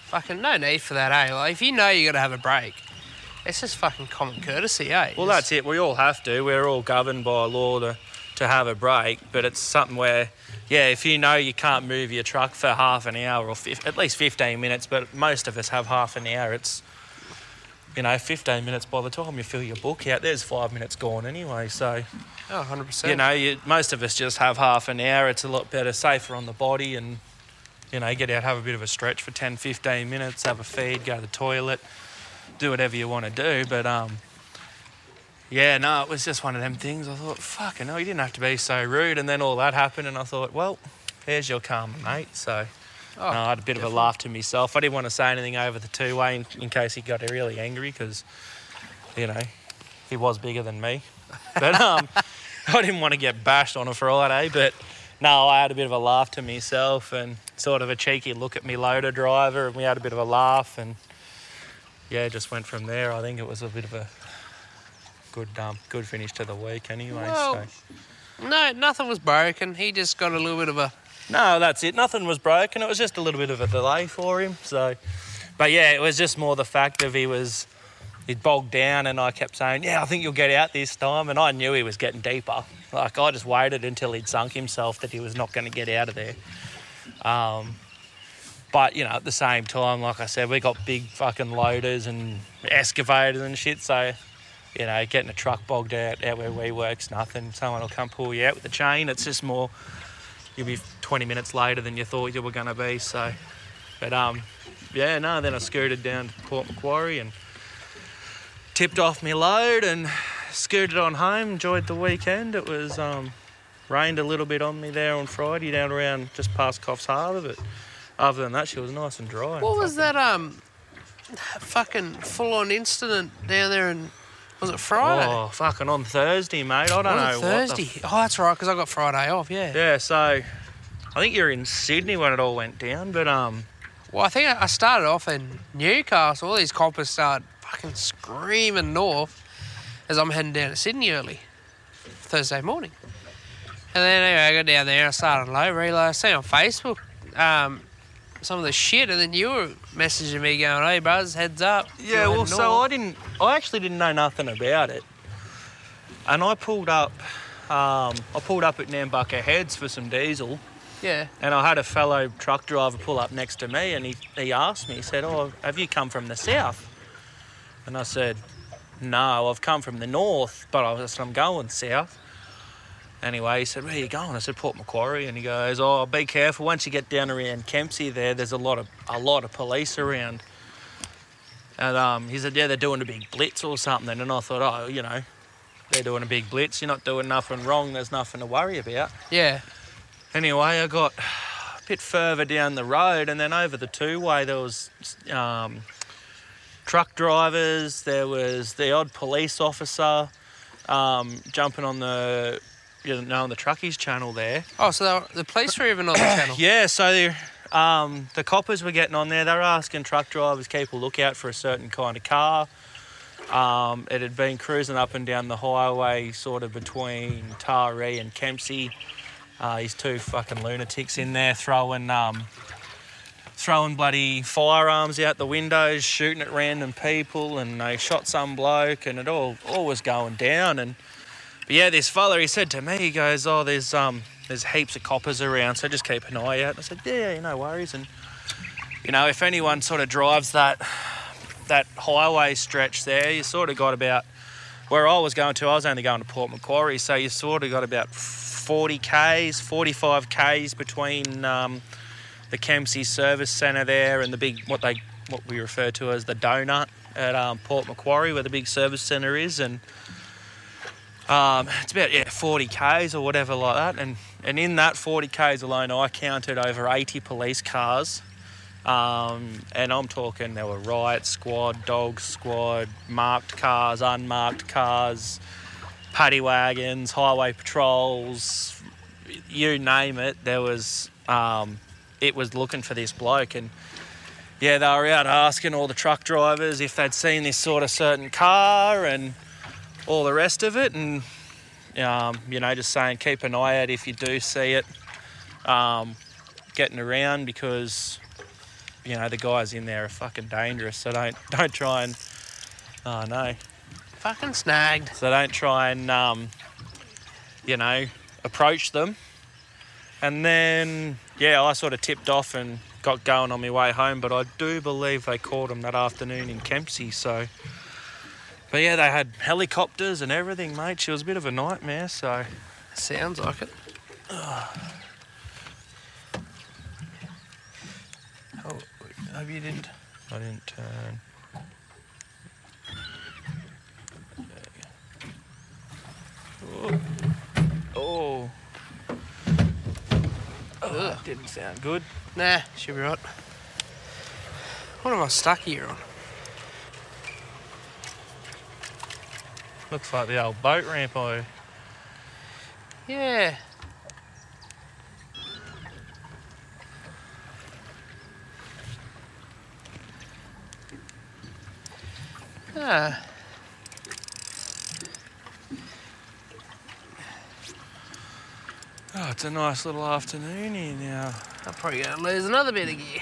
Fucking no need for that, eh? Like if you know you got to have a break, it's just fucking common courtesy, eh? well, that's it. We all have to. We're all governed by law to, to have a break. But it's something where, yeah, if you know you can't move your truck for half an hour or fif- at least 15 minutes, but most of us have half an hour, it's, you know, 15 minutes by the time you fill your book out, there's five minutes gone anyway. So, Oh, 100 percent. you know, you, most of us just have half an hour. It's a lot better, safer on the body, and you know, get out, have a bit of a stretch for 10, 15 minutes, have a feed, go to the toilet, do whatever you want to do. But um, yeah, no, it was just one of them things. I thought, fucking hell, you didn't have to be so rude. And then all that happened, and I thought, well, here's your karma, mate. So Oh, no, I had a bit of a laugh to myself. I didn't want to say anything over the two-way in, in case he got really angry because, you know, he was bigger than me. But um, I didn't want to get bashed on a Friday. But no, I had a bit of a laugh to myself and sort of a cheeky look at me loader driver, and we had a bit of a laugh. And yeah, just went from there. I think it was a bit of a good um, good finish to the week anyway. Well, so. No, nothing was broken. He just got a little bit of a. No, that's it. Nothing was broken. It was just a little bit of a delay for him. So, but yeah, it was just more the fact of he was he'd bogged down, and I kept saying, "Yeah, I think you'll get out this time." And I knew he was getting deeper. Like I just waited until he'd sunk himself that he was not going to get out of there. Um, but you know, at the same time, like I said, we got big fucking loaders and excavators and shit. So, you know, getting a truck bogged out out where we work's nothing. Someone will come pull you out with the chain. It's just more you'll be 20 minutes later than you thought you were going to be. So, but um, yeah, no. Then I scooted down to Port Macquarie and tipped off my load and scooted on home. Enjoyed the weekend. It was um, rained a little bit on me there on Friday down around just past Coffs Harbour, but other than that, she was nice and dry. What was that? Um, fucking full-on incident down there in. Was it Friday? Oh, fucking on Thursday, mate. I don't Was know it what Thursday? the oh, that's right, because I got Friday off. Yeah. Yeah, so I think you're in Sydney when it all went down, but um, Well, I think I started off in Newcastle. All these coppers start fucking screaming north as I'm heading down to Sydney early Thursday morning. And then anyway, I got down there and I started low, realised, I see on Facebook um, some of the shit, and then you were messaging me going, hey, bros, heads up. Yeah, well, so north." I didn't. I actually didn't know nothing about it, and I pulled up. Um, I pulled up at Nambucca Heads for some diesel, Yeah. and I had a fellow truck driver pull up next to me, and he, he asked me. He said, "Oh, have you come from the south?" And I said, "No, I've come from the north, but I said I'm going south." Anyway, he said, "Where are you going?" I said, "Port Macquarie," and he goes, "Oh, be careful. Once you get down around Kempsey, there, there's a lot of a lot of police around." And um, he said, "Yeah, they're doing a big blitz or something." And I thought, "Oh, you know, they're doing a big blitz. You're not doing nothing wrong. There's nothing to worry about." Yeah. Anyway, I got a bit further down the road, and then over the two-way there was um, truck drivers. There was the odd police officer um, jumping on the you know on the truckies channel there. Oh, so were- the police were even on the channel. Yeah, so the um, the coppers were getting on there. They were asking truck drivers keep a lookout for a certain kind of car. Um, it had been cruising up and down the highway, sort of between Taree and Kempsey. Uh, these two fucking lunatics in there throwing um, throwing bloody firearms out the windows, shooting at random people, and they shot some bloke, and it all all was going down. And but yeah, this fella, he said to me, he goes, "Oh, there's um, there's heaps of coppers around, so just keep an eye out." And I said, "Yeah, yeah, no worries." And you know, if anyone sort of drives that that highway stretch there, you sort of got about where I was going to. I was only going to Port Macquarie, so you sort of got about 40 k's, 45 k's between um, the Kempsey Service Centre there and the big what they what we refer to as the donut at um, Port Macquarie, where the big service centre is, and um, it's about yeah 40 k's or whatever like that. And and in that 40 k's alone, I counted over 80 police cars. Um, and I'm talking there were riot squad, dog squad, marked cars, unmarked cars, paddy wagons, highway patrols, you name it. There was um, it was looking for this bloke, and yeah, they were out asking all the truck drivers if they'd seen this sort of certain car and all the rest of it, and um, you know, just saying keep an eye out if you do see it um, getting around because you know the guys in there are fucking dangerous. So don't don't try and oh no. Fucking snagged. So don't try and, um, you know, approach them. And then, yeah, I sort of tipped off and got going on my way home. But I do believe they caught them that afternoon in Kempsey. So, but yeah, they had helicopters and everything, mate. She was a bit of a nightmare. So, Sounds like it. oh, hope you didn't. I didn't turn. Oh. Oh. Oh, that didn't sound good. Nah, should be right. What am I stuck here on? Looks like the old boat ramp I Yeah. Ah, Oh, it's a nice little afternoon here now. I'm probably gonna lose another bit of gear.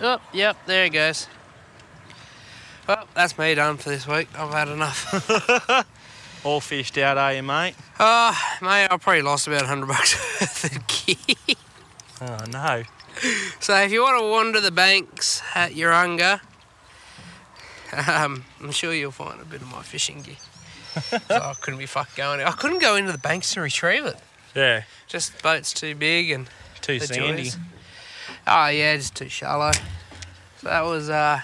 Oh, yep, there it goes. Well, that's me done for this week. I've had enough. All fished out, are you, mate? Oh, mate, I probably lost about 100 bucks worth of gear. Oh, no. So if you want to wander the banks at Urunga, um, I'm sure you'll find a bit of my fishing gear. so I couldn't be fucked going. I couldn't go into the banks to retrieve it. Yeah, Just boat's too big and too sandy. joys. Oh yeah, just too shallow. So that was uh,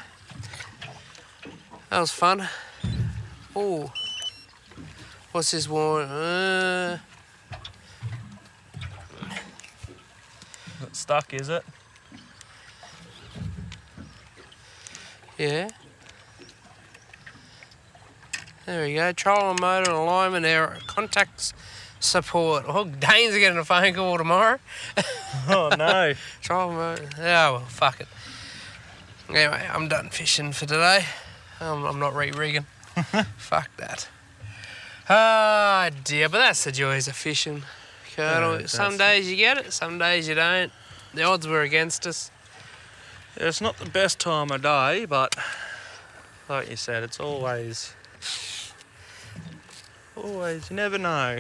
that was fun. Oh, what's this one? Uh, stuck, is it? yeah. There we go. Trolling motor alignment error. Contacts support. Oh, Dane's getting a phone call tomorrow. Oh, no. Trolling motor. Yeah, well, fuck it. Anyway, I'm done fishing for today. Um, I'm not re-rigging. fuck that. Ah, dear, but that's the joys of fishing, Colonel. Yeah, some days you get it, some days you don't. The odds were against us. It's not the best time of day, but like you said, it's always, always. You never know.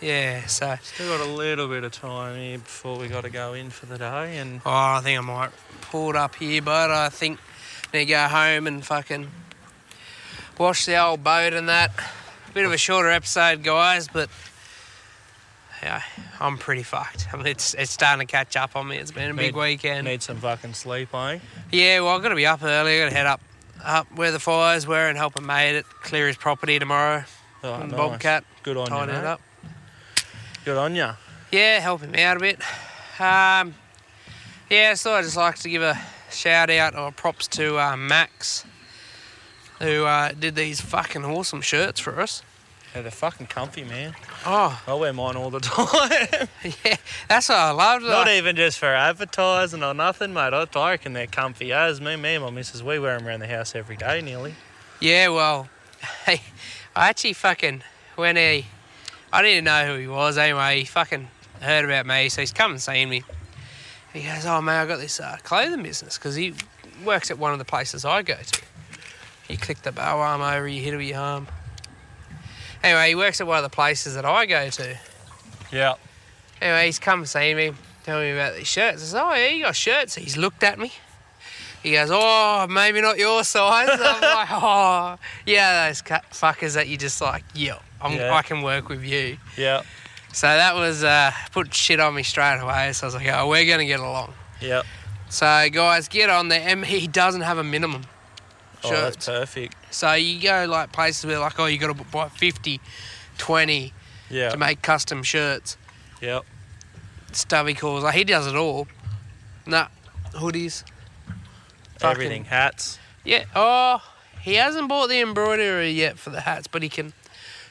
Yeah, so. Still got a little bit of time here before we got to go in for the day, and Oh, I think I might pull it up here, but I think I need to go home and fucking wash the old boat and that. Bit of a shorter episode, guys, but yeah, I'm pretty fucked. I mean, it's it's starting to catch up on me. It's been a big weekend. need some fucking sleep, eh? Yeah, well, I've got to be up early. I've got to head up up where the fires were and help a mate at clear his property tomorrow. Oh, nice. Bobcat, Good on you, mate. up. Good on you. Yeah, help him out a bit. Um, yeah, so I'd just like to give a shout out or props to uh, Max, who uh, did these fucking awesome shirts for us. Yeah, they're fucking comfy, man. Oh, I wear mine all the time. yeah, that's what I loved. Not Like, even just for advertising or nothing, mate. I I reckon they're comfy as me. Me and my missus, we wear them around the house every day nearly. yeah, well, hey, I actually fucking when he, I didn't know who he was anyway. He fucking heard about me, so he's come and seen me. He goes, "Oh man, I got this uh, clothing business because he works at one of the places I go to." He clicked the bow arm over, you hit it with your arm. Anyway, he works at one of the places that I go to. Yeah. Anyway, he's come and seen me, tell me about these shirts. I said, Oh, yeah, you got shirts. He's looked at me. He goes, Oh, maybe not your size. I'm like, Oh, yeah, those fuckers that you just like, yeah, Yeah. I can work with you. Yeah. So that was, uh, put shit on me straight away. So I was like, Oh, we're going to get along. Yeah. So, guys, get on there. And he doesn't have a minimum. Oh, Shirts. that's perfect. So you go like places where like, oh, you got to buy 50, 20 Yeah. to make custom shirts. Yep. Stubby calls. Like he does it all. Nah, hoodies. Fucking- Everything. Hats. Yeah. Oh, he hasn't bought the embroidery yet for the hats, but he can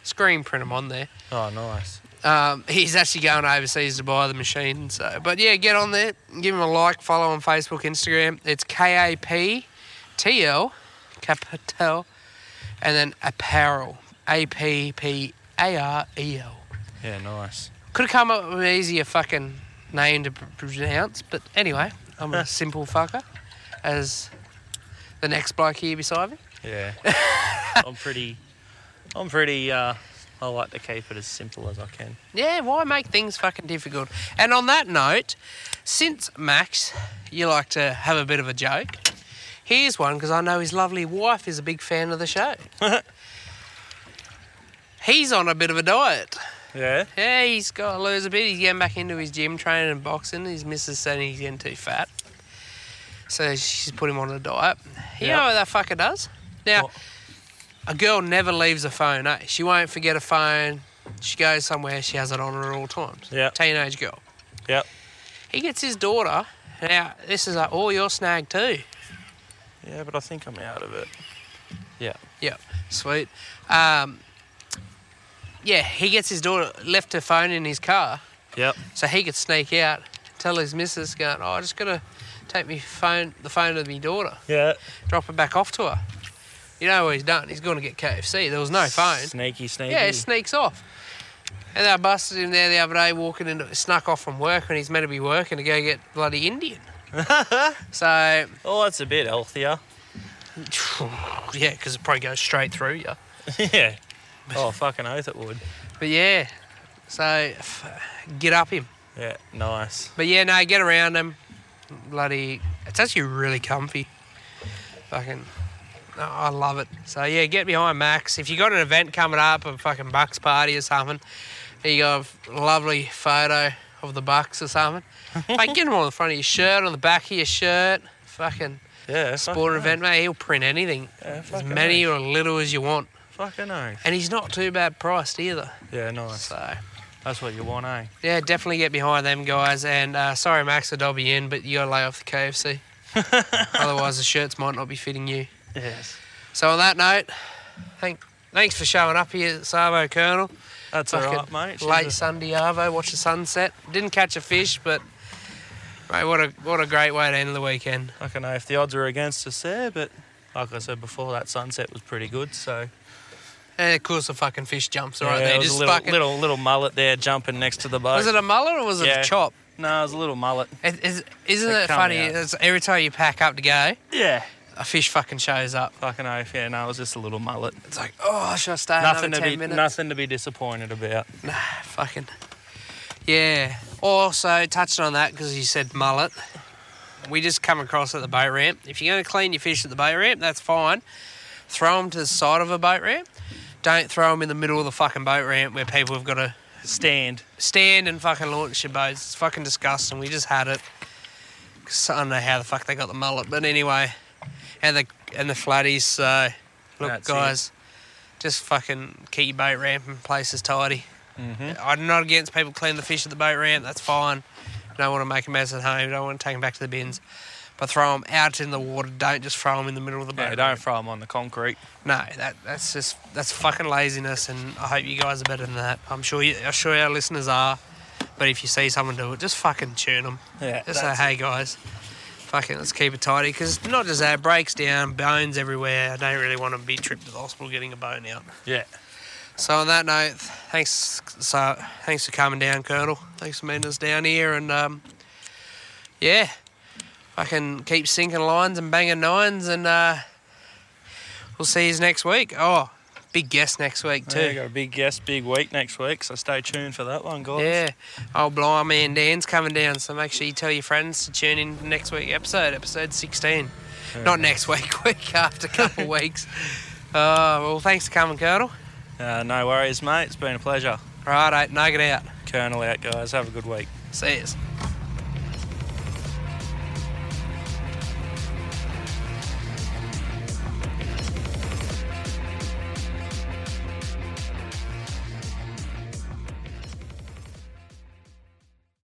screen print them on there. Oh, nice. Um, he's actually going overseas to buy the machine. So, but yeah, get on there, give him a like, follow on Facebook, Instagram. It's K A P T L, capital, and then apparel, A P P A R E L. Yeah, nice. Could have come up with an easier fucking name to pronounce, but anyway, I'm a simple fucker, as the next bloke here beside me. Yeah. I'm pretty. I'm pretty. Uh, I like to keep it as simple as I can. Yeah, why make things fucking difficult? And on that note, since Max, you like to have a bit of a joke, here's one because I know his lovely wife is a big fan of the show. He's on a bit of a diet. Yeah. Yeah, he's got to lose a bit. He's getting back into his gym training and boxing. His missus said he's getting too fat. So she's put him on a diet. You Yeah. know what that fucker does? Now, What? a girl never leaves a phone, eh? She won't forget a phone. She goes somewhere, she has it on her at all times. Yeah. Teenage girl. Yep. He gets his daughter. Now, this is like, oh, you're snagged too. Yeah, but I think I'm out of it. Yeah. Yeah. sweet. Um, yeah, he gets his daughter, left her phone in his car. Yep. So he could sneak out, tell his missus, going, "Oh, I just gotta take me phone, the phone of my daughter, Yeah. drop it back off to her." You know what he's done? He's going to get KFC. There was no phone. Sneaky, sneaky. Yeah, he sneaks off. And they busted him there the other day, walking into, snuck off from work when he's meant to be working to go get bloody Indian. so Oh, that's a bit healthier. yeah, because it probably goes straight through you. yeah. Oh, fucking oath it would. But yeah, so get up him. Yeah. Nice. But yeah, no, get around him. Bloody, it's actually really comfy. Fucking, oh, I love it. So yeah, get behind Max. If you got an event coming up, a fucking Bucks party or something, you got a lovely photo of the Bucks or something, like get him on the front of your shirt, on the back of your shirt. Fucking Yeah. sport event, mate. He'll print anything. Yeah, as many oath. or little as you want. Fucking oath. And he's not too bad priced either. Yeah, nice. So. That's what you want, eh? Yeah, definitely get behind them guys. And uh, sorry, Max, dob you in, but you gotta lay off the KFC. Otherwise, the shirts might not be fitting you. Yes. So on that note, thank, thanks for showing up here Savo Colonel. That's Fucking alright, mate. Late a- Sunday arvo, watch the sunset. Didn't catch a fish, but mate, what a what a great way to end the weekend. I don't know if the odds were against us there, but like I said before, that sunset was pretty good. So And of course, the fucking fish jumps right Yeah, there. it was Just a little, fucking. little little mullet there jumping next to the boat. Was it a mullet or was it Yeah. a chop? No, it was a little mullet. It, is, isn't They it funny? Every time you pack up to go, Yeah. A fish fucking shows up. Fucking oath. Yeah, no, it was just a little mullet. It's like, oh, should I stay Nothing another to 10 be minutes? nothing to be disappointed about. Nah, fucking. Yeah. Also, touching on that because you said mullet, we just come across at the boat ramp. If you're going to clean your fish at the boat ramp, that's fine. Throw them to the side of a boat ramp. Don't throw them in the middle of the fucking boat ramp where people have got to Stand. stand and fucking launch your boats. It's fucking disgusting. We just had it. I don't know how the fuck they got the mullet, but anyway, and the and the flatties. So, look, That's it. guys, just fucking keep your boat ramp and places tidy. Mm-hmm. I'm not against people cleaning the fish at the boat ramp. That's fine. Don't want to make a mess at home. Don't want to take them back to the bins. But throw them out in the water. Don't just throw them in the middle of the boat. Yeah, don't ramp. throw them on the concrete. No, that that's just that's fucking laziness, and I hope you guys are better than that. I'm sure you, I'm sure our listeners are. But if you see someone do it, just fucking churn them. Yeah. Just say, hey guys, fucking let's keep it tidy. Because not just that, breaks down, bones everywhere. I don't really want to be tripped to the hospital getting a bone out. Yeah. So on that note, thanks. So thanks for coming down, Colonel. Thanks for meeting us down here, and um, yeah, I can keep sinking lines and banging nines, and uh, we'll see you next week. Oh, big guest next week Yeah, too. got a big guest, big week next week, so stay tuned for that one, guys. Yeah, old blind man Dan's coming down, so make sure you tell your friends to tune in next week episode, episode 16. Not next week, week after, a couple weeks. Uh, well, thanks for coming, Colonel. Uh, no worries, mate. It's been a pleasure. Right, nugget out. Colonel out, guys. Have a good week. See yous.